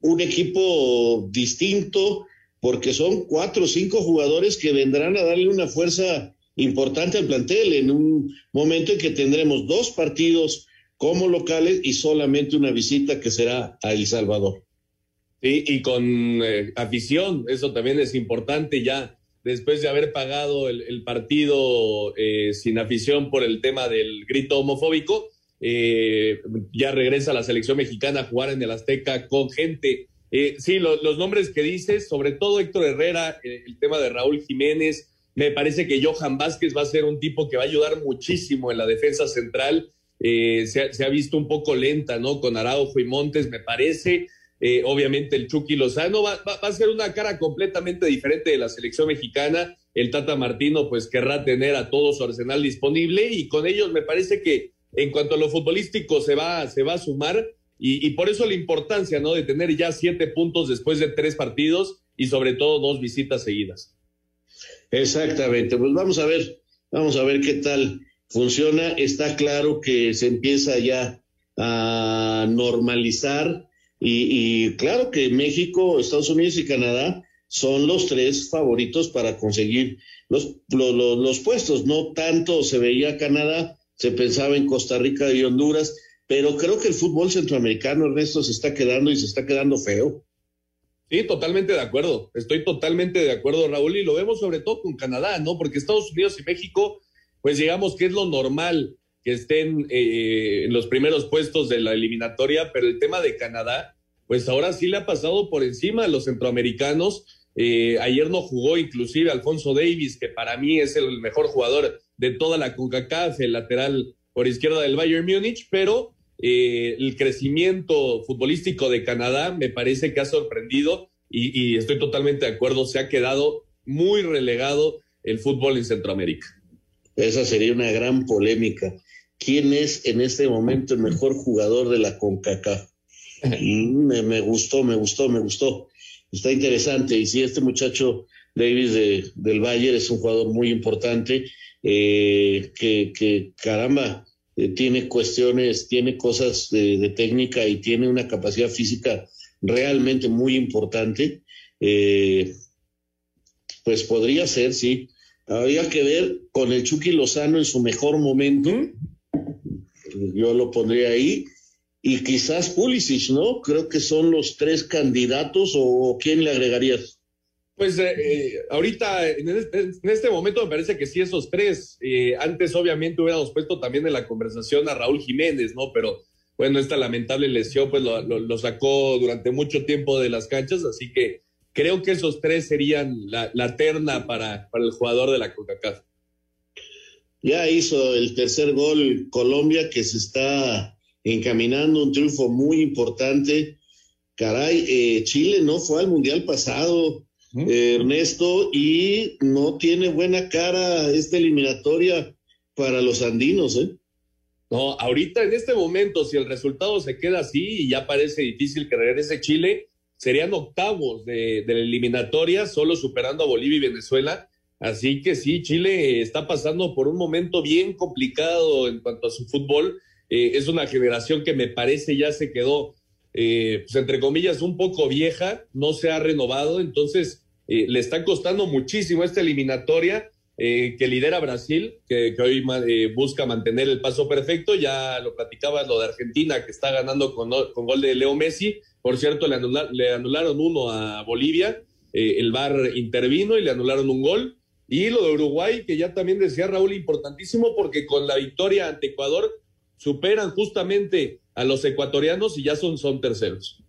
un equipo distinto, porque son cuatro o cinco jugadores que vendrán a darle una fuerza importante al plantel en un momento en que tendremos dos partidos como locales y solamente una visita que será a El Salvador. Sí, y con eh, afición, eso también es importante ya después de haber pagado el, partido eh, sin afición por el tema del grito homofóbico, eh, ya regresa a la selección mexicana a jugar en el Azteca con gente. Eh, sí, los nombres que dices, sobre todo Héctor Herrera, el tema de Raúl Jiménez, me parece que Johan Vázquez va a ser un tipo que va a ayudar muchísimo en la defensa central. Se ha, visto un poco lenta, ¿no? Con Araujo y Montes, me parece. Eh, obviamente el Chucky Lozano va, va, a ser una cara completamente diferente de la selección mexicana. El Tata Martino pues querrá tener a todo su arsenal disponible y con ellos me parece que en cuanto a lo futbolístico se va, se va a sumar y, por eso la importancia ¿no? de tener ya siete puntos después de tres partidos y sobre todo dos visitas seguidas. Exactamente, pues vamos a ver, vamos a ver qué tal funciona. Está claro que se empieza ya a normalizar y, claro que México, Estados Unidos y Canadá son los tres favoritos para conseguir los, los, puestos. No tanto se veía Canadá, se pensaba en Costa Rica y Honduras, pero creo que el fútbol centroamericano, Ernesto, se está quedando y se está quedando feo. Sí, totalmente de acuerdo. Estoy totalmente de acuerdo, Raúl, y lo vemos sobre todo con Canadá, ¿no? Porque Estados Unidos y México, pues digamos que es lo normal que estén eh, en los primeros puestos de la eliminatoria, pero el tema de Canadá, pues ahora sí le ha pasado por encima a los centroamericanos. Eh, ayer no jugó inclusive Alfonso Davis, que para mí es el mejor jugador de toda la CONCACAF, el lateral por izquierda del Bayern Múnich, pero eh, el crecimiento futbolístico de Canadá me parece que ha sorprendido y, y estoy totalmente de acuerdo, se ha quedado muy relegado el fútbol en Centroamérica. Esa sería una gran polémica quién es en este momento el mejor jugador de la CONCACAF. [laughs] Me, me, gustó, me gustó, me gustó. Está interesante. Y sí, este muchacho Davis de, del Bayern es un jugador muy importante, eh, que, que, caramba, eh, tiene cuestiones, tiene cosas de, de, técnica y tiene una capacidad física realmente muy importante. Eh, pues podría ser, sí. Habría que ver con el Chucky Lozano en su mejor momento yo lo pondría ahí. Y quizás Pulisic, ¿no? Creo que son los tres candidatos o ¿quién le agregarías? Pues eh, eh ahorita, en este, en este, momento me parece que sí esos tres. Eh, antes obviamente hubiéramos puesto también en la conversación a Raúl Jiménez, ¿no? Pero bueno, esta lamentable lesión pues lo, sacó durante mucho tiempo de las canchas, así que creo que esos tres serían la, la terna para, para el jugador de la CONCACAF. Ya hizo el tercer gol Colombia que se está encaminando, un triunfo muy importante. Caray, eh, Chile no fue al Mundial pasado, eh, Ernesto, y no tiene buena cara esta eliminatoria para los andinos, ¿eh? No, ahorita en este momento, si el resultado se queda así y ya parece difícil que regrese Chile, serían octavos de, de la eliminatoria, solo superando a Bolivia y Venezuela Así que sí, Chile está pasando por un momento bien complicado en cuanto a su fútbol. Eh, es una generación que me parece ya se quedó, eh, pues entre comillas, un poco vieja, no se ha renovado, entonces eh, le está costando muchísimo esta eliminatoria eh, que lidera Brasil, que, hoy eh, busca mantener el paso perfecto. Ya lo platicabas lo de Argentina, que está ganando con, con gol de Leo Messi. Por cierto, le, le anularon uno a Bolivia. El VAR intervino y le anularon un gol. Y lo de Uruguay, que ya también decía Raúl, importantísimo, porque con la victoria ante Ecuador superan justamente a los ecuatorianos y ya son, son terceros.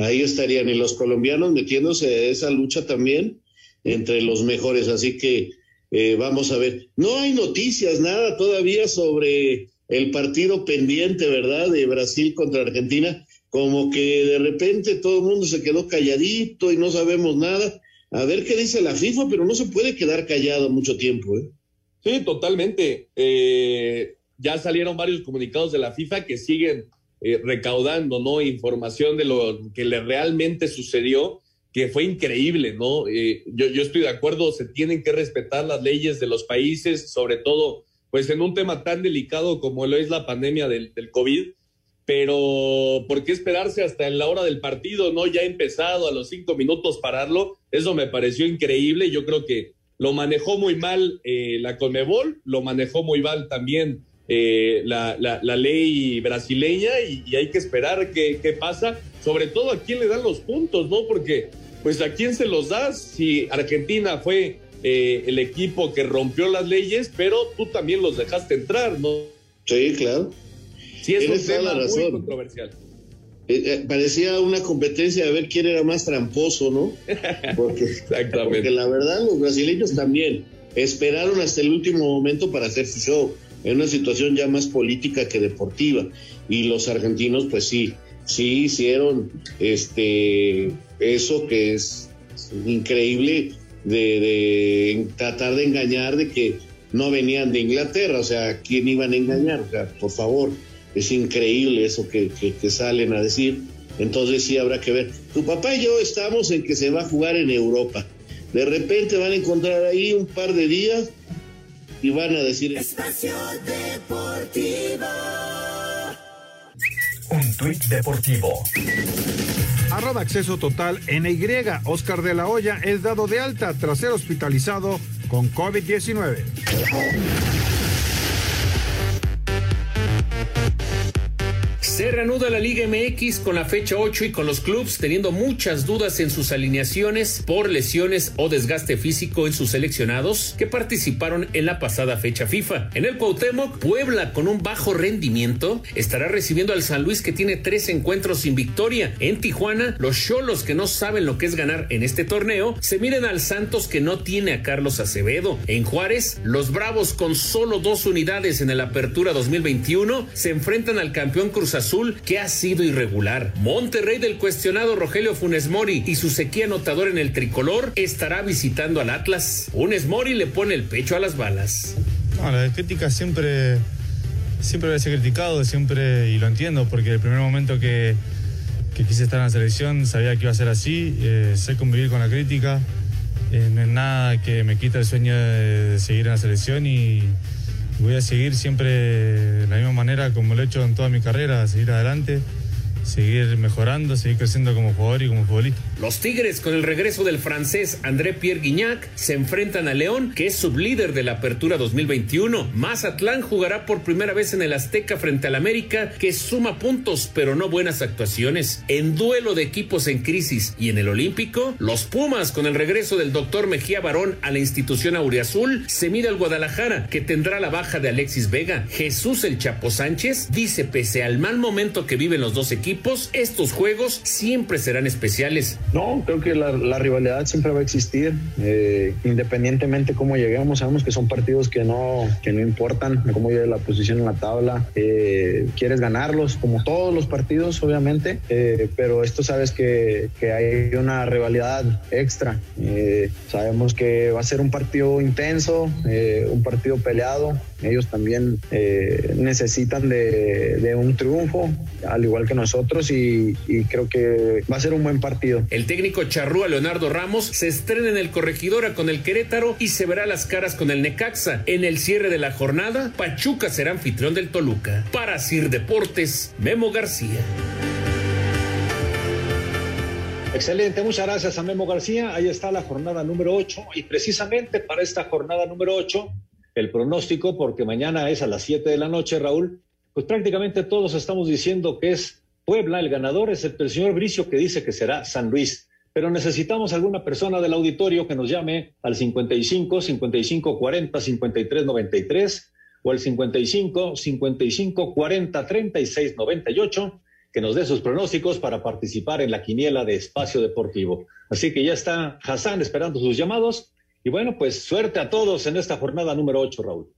Ahí estarían, y los colombianos metiéndose a esa lucha también entre los mejores. Así que eh, vamos a ver. No hay noticias, nada todavía sobre el partido pendiente, ¿verdad? De Brasil contra Argentina. Como que de repente todo el mundo se quedó calladito y no sabemos nada. A ver qué dice la FIFA, pero no se puede quedar callado mucho tiempo, ¿eh? Sí, totalmente. Eh, ya salieron varios comunicados de la FIFA que siguen eh, recaudando, ¿no? Información de lo que le realmente sucedió que fue increíble, ¿no? Eh, yo, yo, estoy de acuerdo, se tienen que respetar las leyes de los países, sobre todo, pues en un tema tan delicado como lo es la pandemia del, del COVID, pero ¿por qué esperarse hasta la hora del partido, no? Ya empezado, a los cinco minutos pararlo, eso me pareció increíble, yo creo que lo manejó muy mal eh, la Conmebol, lo manejó muy mal también eh, la, la, la, ley brasileña y, y hay que esperar qué, pasa, sobre todo a quién le dan los puntos, ¿no? Porque pues a quién se los das si Argentina fue eh, el equipo que rompió las leyes, pero tú también los dejaste entrar, ¿no? Sí, claro. Sí, es un tema muy controversial. Eh, eh, parecía una competencia de ver quién era más tramposo, ¿no? [laughs] Porque, Exactamente. porque la verdad los brasileños también esperaron hasta el último momento para hacer su show, en una situación ya más política que deportiva. Y los argentinos, pues sí, sí hicieron este eso que es increíble de, tratar de engañar de que no venían de Inglaterra, o sea, ¿quién iban a engañar? O sea, por favor, es increíble eso que, que, salen a decir. Entonces sí habrá que ver. Tu papá y yo estamos en que se va a jugar en Europa. De repente van a encontrar ahí un par de días y van a decir... Espacio Deportivo. Un tuit deportivo. Arroba acceso total NY. Oscar de la Hoya es dado de alta tras ser hospitalizado con COVID-19. Se reanuda la Liga MX con la fecha 8 y con los clubes teniendo muchas dudas en sus alineaciones por lesiones o desgaste físico en sus seleccionados que participaron en la pasada fecha FIFA. En el Cuauhtémoc, Puebla con un bajo rendimiento estará recibiendo al San Luis que tiene tres encuentros sin victoria. En Tijuana, los Cholos que no saben lo que es ganar en este torneo se miren al Santos que no tiene a Carlos Acevedo. En Juárez, los Bravos con solo dos unidades en el Apertura 2021 se enfrentan al campeón Cruz Azul que ha sido irregular. Monterrey del cuestionado Rogelio Funes Mori y su sequía anotador en el tricolor estará visitando al Atlas. Funes Mori le pone el pecho a las balas. No, la crítica siempre, siempre ser criticado, siempre, y lo entiendo, porque el primer momento que, que quise estar en la selección sabía que iba a ser así, eh, sé convivir con la crítica, eh, no es nada que me quita el sueño de seguir en la selección y voy a seguir siempre de la misma manera como lo he hecho en toda mi carrera, seguir adelante seguir mejorando, seguir creciendo como jugador y como futbolista. Los Tigres, con el regreso del francés André Pierre Guignac, se enfrentan a León, que es sublíder de la Apertura 2021. Mazatlán jugará por primera vez en el Azteca frente al América, que suma puntos, pero no buenas actuaciones. En duelo de equipos en crisis y en el Olímpico, los Pumas, con el regreso del doctor Mejía Barón a la institución Auriazul, se mide al Guadalajara, que tendrá la baja de Alexis Vega. Jesús el Chapo Sánchez dice, pese al mal momento que viven los dos equipos, estos juegos siempre serán especiales. No, creo que la, rivalidad siempre va a existir, eh, independientemente cómo lleguemos, sabemos que son partidos que no, que no importan cómo llegue la posición en la tabla, eh, quieres ganarlos, como todos los partidos, obviamente, eh, pero esto sabes que, que, hay una rivalidad extra, sabemos que va a ser un partido intenso, un partido peleado, ellos también necesitan de, de un triunfo, al igual que nosotros y, creo que va a ser un buen partido. El técnico charrúa Leonardo Ramos se estrena en el Corregidora con el Querétaro y se verá las caras con el Necaxa. En el cierre de la jornada, Pachuca será anfitrión del Toluca. Para Sir Deportes, Memo García. Excelente, muchas gracias a Memo García. Ahí está la jornada número 8 y precisamente para esta jornada número 8, el pronóstico, porque mañana es a las 7 de la noche, Raúl, pues prácticamente todos estamos diciendo que es Puebla el ganador, excepto el señor Bricio que dice que será San Luis. Pero necesitamos alguna persona del auditorio que nos llame al 55 55 40 53 93 o al 55 55 40 36 98 que nos dé sus pronósticos para participar en la quiniela de Espacio Deportivo. Así que ya está Hassan esperando sus llamados. Y bueno, pues suerte a todos en esta jornada número 8, Raúl.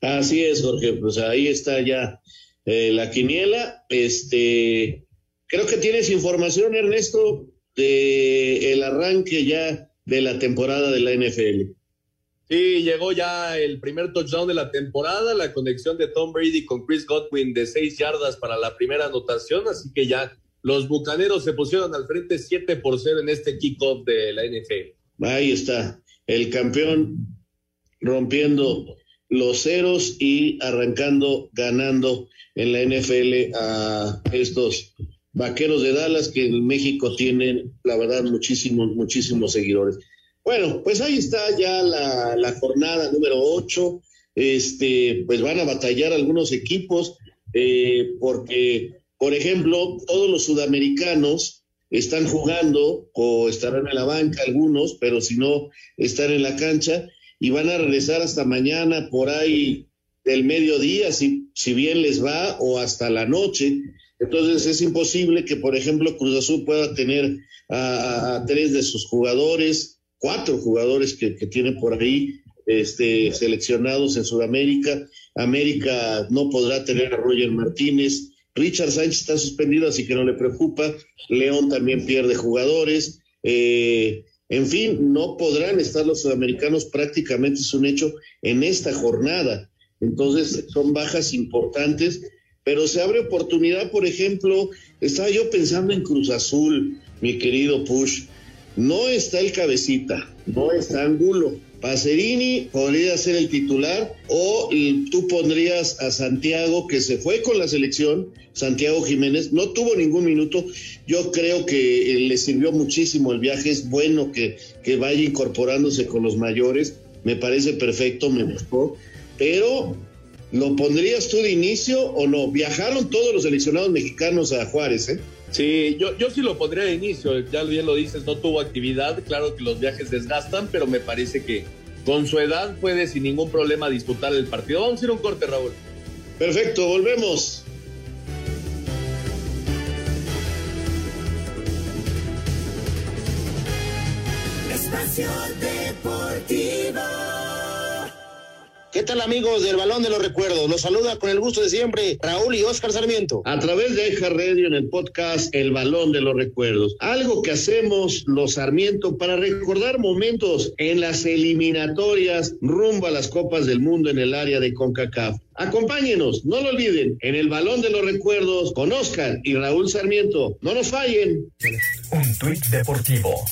Así es, Jorge. Pues ahí está ya eh, la quiniela. Este, creo que tienes información, Ernesto, de el arranque ya de la temporada de la NFL. Sí, llegó ya el primer touchdown de la temporada, la conexión de Tom Brady con Chris Godwin de seis yardas para la primera anotación, así que ya los bucaneros se pusieron al frente 7 por 0 en este kickoff de la NFL. Ahí está, el campeón rompiendo los ceros y arrancando, ganando en la NFL a estos vaqueros de Dallas que en México tienen, la verdad, muchísimos, muchísimos seguidores. Bueno, pues ahí está ya la, jornada número 8. Este, pues van a batallar algunos equipos, eh, porque, por ejemplo, todos los sudamericanos están jugando o estarán en la banca algunos, pero si no, están en la cancha y van a regresar hasta mañana por ahí del mediodía, si, si bien les va, o hasta la noche. Entonces es imposible que, por ejemplo, Cruz Azul pueda tener a tres de sus jugadores cuatro jugadores que, que tiene por ahí este, seleccionados en Sudamérica. América no podrá tener a Roger Martínez. Richard Sánchez está suspendido, así que no le preocupa. León también pierde jugadores. Eh, en fin, no podrán estar los sudamericanos, prácticamente es un hecho en esta jornada. Entonces, son bajas importantes, pero se abre oportunidad, por ejemplo, estaba yo pensando en Cruz Azul, mi querido Push. No está el cabecita, no está Angulo. Pacerini podría ser el titular o tú pondrías a Santiago que se fue con la selección, Santiago Jiménez, no tuvo ningún minuto, yo creo que eh, le sirvió muchísimo el viaje, es bueno que, que vaya incorporándose con los mayores, me parece perfecto, me gustó, pero ¿lo pondrías tú de inicio o no? Viajaron todos los seleccionados mexicanos a Juárez, ¿eh? Sí, yo, yo sí lo pondría de inicio, ya bien lo dices, no tuvo actividad, claro que los viajes desgastan, pero me parece que con su edad puede sin ningún problema disputar el partido. Vamos a ir a un corte, Raúl. Perfecto, volvemos. Espacio Deportivo. ¿Qué tal amigos del Balón de los Recuerdos? Los saluda con el gusto de siempre Raúl y Oscar Sarmiento. A través de Eja Radio en el podcast El Balón de los Recuerdos. Algo que hacemos los Sarmiento para recordar momentos en las eliminatorias rumbo a las Copas del Mundo en el área de CONCACAF. Acompáñenos, no lo olviden, en el Balón de los Recuerdos con Oscar y Raúl Sarmiento. No nos fallen. Un tuit deportivo.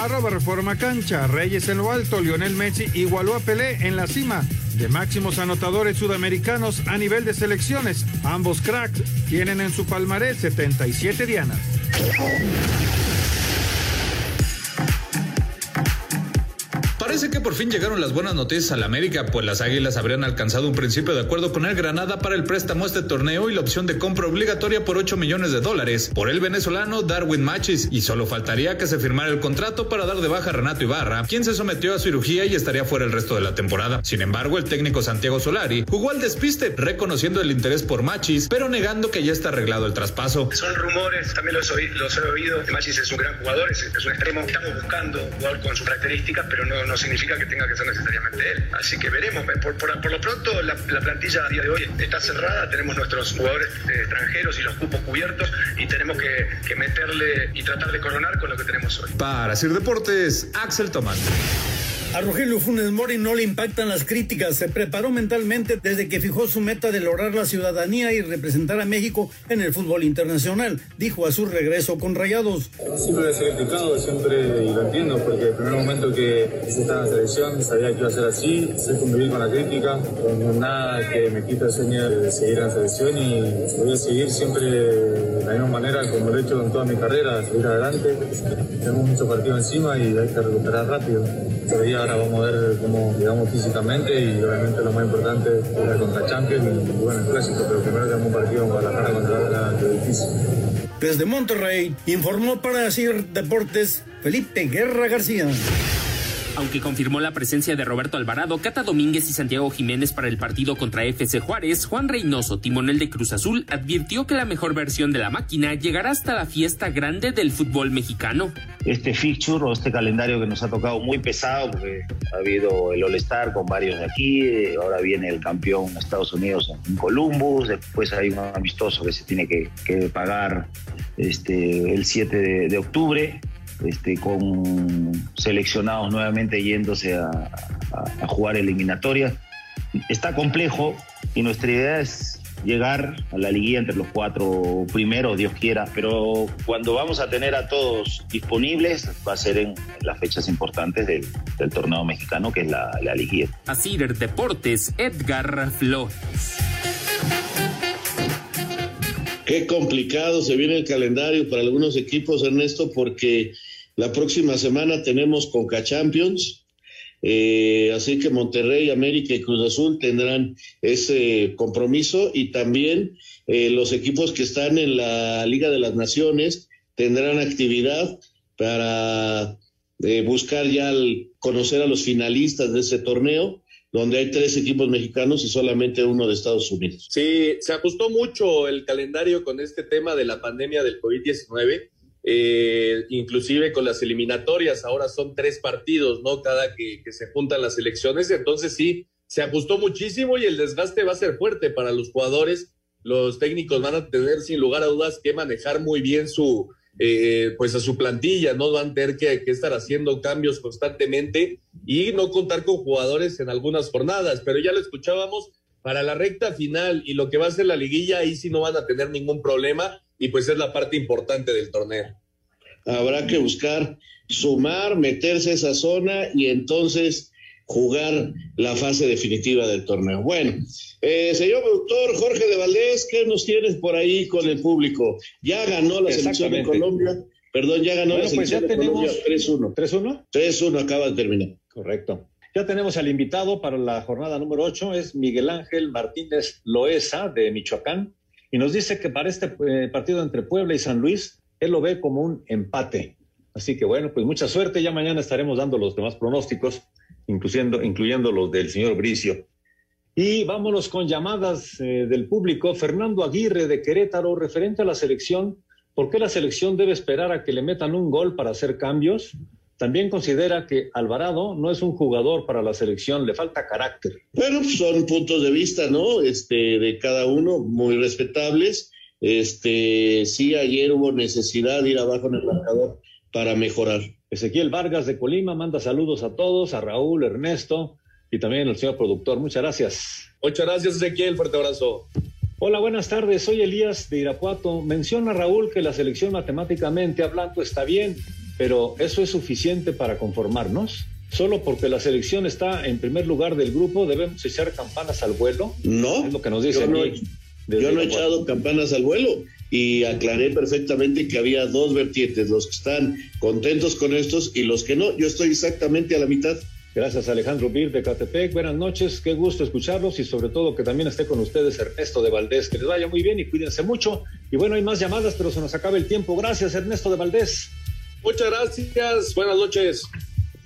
Arroba Reforma Cancha, Reyes en lo alto, Lionel Messi igualó a Pelé en la cima de máximos anotadores sudamericanos a nivel de selecciones. Ambos cracks tienen en su palmarés 77 dianas. Parece que por fin llegaron las buenas noticias al América, pues las Águilas habrían alcanzado un principio de acuerdo con el Granada para el préstamo a este torneo y la opción de compra obligatoria por 8 millones de dólares por el venezolano Darwin Machis, y solo faltaría que se firmara el contrato para dar de baja a Renato Ibarra, quien se sometió a cirugía y estaría fuera el resto de la temporada. Sin embargo, el técnico Santiago Solari jugó al despiste, reconociendo el interés por Machis, pero negando que ya está arreglado el traspaso. Son rumores, también los, los he oído. Machis es un gran jugador, es, es un extremo. Estamos buscando un jugador con sus características, pero no, no significa que tenga que ser necesariamente él. Así que veremos. Por, por- por lo pronto, la, la plantilla a día de hoy está cerrada. Tenemos nuestros jugadores eh, extranjeros y los cupos cubiertos y tenemos que, que meterle y tratar de coronar con lo que tenemos hoy. Para Sir Deportes, Axel Tomás. A Rogelio Funes Mori no le impactan las críticas. Se preparó mentalmente desde que fijó su meta de lograr la ciudadanía y representar a México en el fútbol internacional, dijo a su regreso con Rayados. Siempre ser criticado, siempre, y lo entiendo, porque el primer momento que se estaba en la selección sabía que iba a ser así, sé convivir con la crítica, no nada que me quita el sueño de seguir en la selección y voy a seguir siempre de la misma manera como lo he hecho en toda mi carrera, seguir adelante. Tenemos muchos partidos encima y hay que recuperar rápido. Todavía ahora vamos a ver cómo llegamos físicamente y obviamente lo más importante es la contra Champions y, bueno, el clásico, pero primero tenemos un partido en Guadalajara contra la difícil. Desde Monterrey informó para CIR Deportes Felipe Guerra García. Aunque confirmó la presencia de Roberto Alvarado, Cata Domínguez y Santiago Jiménez para el partido contra FC Juárez, Juan Reynoso, timonel de Cruz Azul, advirtió que la mejor versión de la máquina llegará hasta la fiesta grande del fútbol mexicano. Este fixture o este calendario que nos ha tocado muy pesado, porque ha habido el All-Star con varios de aquí, ahora viene el campeón de Estados Unidos en Columbus, después hay un amistoso que se tiene que, pagar este, el 7 de, de octubre este, con seleccionados nuevamente yéndose a, a, a jugar eliminatorias. Está complejo y nuestra idea es llegar a la liguilla entre los cuatro primeros, Dios quiera, pero cuando vamos a tener a todos disponibles va a ser en, en las fechas importantes del, del, torneo mexicano, que es la, la liguilla. Así Deportes, Edgar Flores. Qué complicado se viene el calendario para algunos equipos, Ernesto, porque la próxima semana tenemos Conca Champions, eh, así que Monterrey, América y Cruz Azul tendrán ese compromiso y también eh, los equipos que están en la Liga de las Naciones tendrán actividad para eh, buscar ya conocer a los finalistas de ese torneo donde hay tres equipos mexicanos y solamente uno de Estados Unidos. Sí, se ajustó mucho el calendario con este tema de la pandemia del COVID-19 eh, inclusive con las eliminatorias, ahora son tres partidos, ¿no? Cada que, se juntan las elecciones, entonces sí, se ajustó muchísimo y el desgaste va a ser fuerte para los jugadores. Los técnicos van a tener sin lugar a dudas que manejar muy bien su, eh, pues a su plantilla, ¿no? Van a tener que, que, estar haciendo cambios constantemente y no contar con jugadores en algunas jornadas, pero ya lo escuchábamos, para la recta final y lo que va a ser la liguilla, ahí sí no van a tener ningún problema y pues es la parte importante del torneo. Habrá que buscar sumar, meterse a esa zona y entonces jugar la fase definitiva del torneo. Bueno, eh, señor productor Jorge de Valdés, ¿qué nos tienes por ahí con el público? Ya ganó la selección de Colombia, perdón, ya ganó bueno, la selección pues ya de tenemos Colombia 3-1. 3-1. 3-1 acaba de terminar. Correcto. Ya tenemos al invitado para la jornada número 8, es Miguel Ángel Martínez Loesa de Michoacán, y nos dice que para este eh, partido entre Puebla y San Luis, él lo ve como un empate. Así que bueno, pues mucha suerte, ya mañana estaremos dando los demás pronósticos, incluyendo, incluyendo los del señor Bricio. Y vámonos con llamadas eh, del público. Fernando Aguirre de Querétaro, referente a la selección, ¿por qué la selección debe esperar a que le metan un gol para hacer cambios? También considera que Alvarado no es un jugador para la selección, le falta carácter. Bueno, son puntos de vista, ¿no? Este, de cada uno, muy respetables. Este, sí, ayer hubo necesidad de ir abajo en el marcador para mejorar. Ezequiel Vargas de Colima manda saludos a todos, a Raúl, Ernesto y también al señor productor. Muchas gracias. Muchas gracias, Ezequiel. Fuerte abrazo. Hola, buenas tardes. Soy Elías de Irapuato. Menciona Raúl que la selección matemáticamente hablando está bien, pero ¿eso es suficiente para conformarnos? ¿Solo porque la selección está en primer lugar del grupo debemos echar campanas al vuelo? No. Es lo que nos dice yo no, aquí. Yo no he echado campanas al vuelo y aclaré perfectamente que había dos vertientes, los que están contentos con estos y los que no. Yo estoy exactamente a la mitad. Gracias Alejandro Bir de Catepec. Buenas noches, qué gusto escucharlos y sobre todo que también esté con ustedes Ernesto de Valdés. Que les vaya muy bien y cuídense mucho. Y bueno, hay más llamadas, pero se nos acaba el tiempo. Gracias Ernesto de Valdés. Muchas gracias, buenas noches.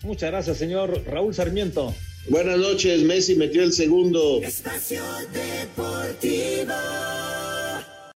Muchas gracias, señor Raúl Sarmiento. Buenas noches, Messi metió el segundo. Espacio Deportivo.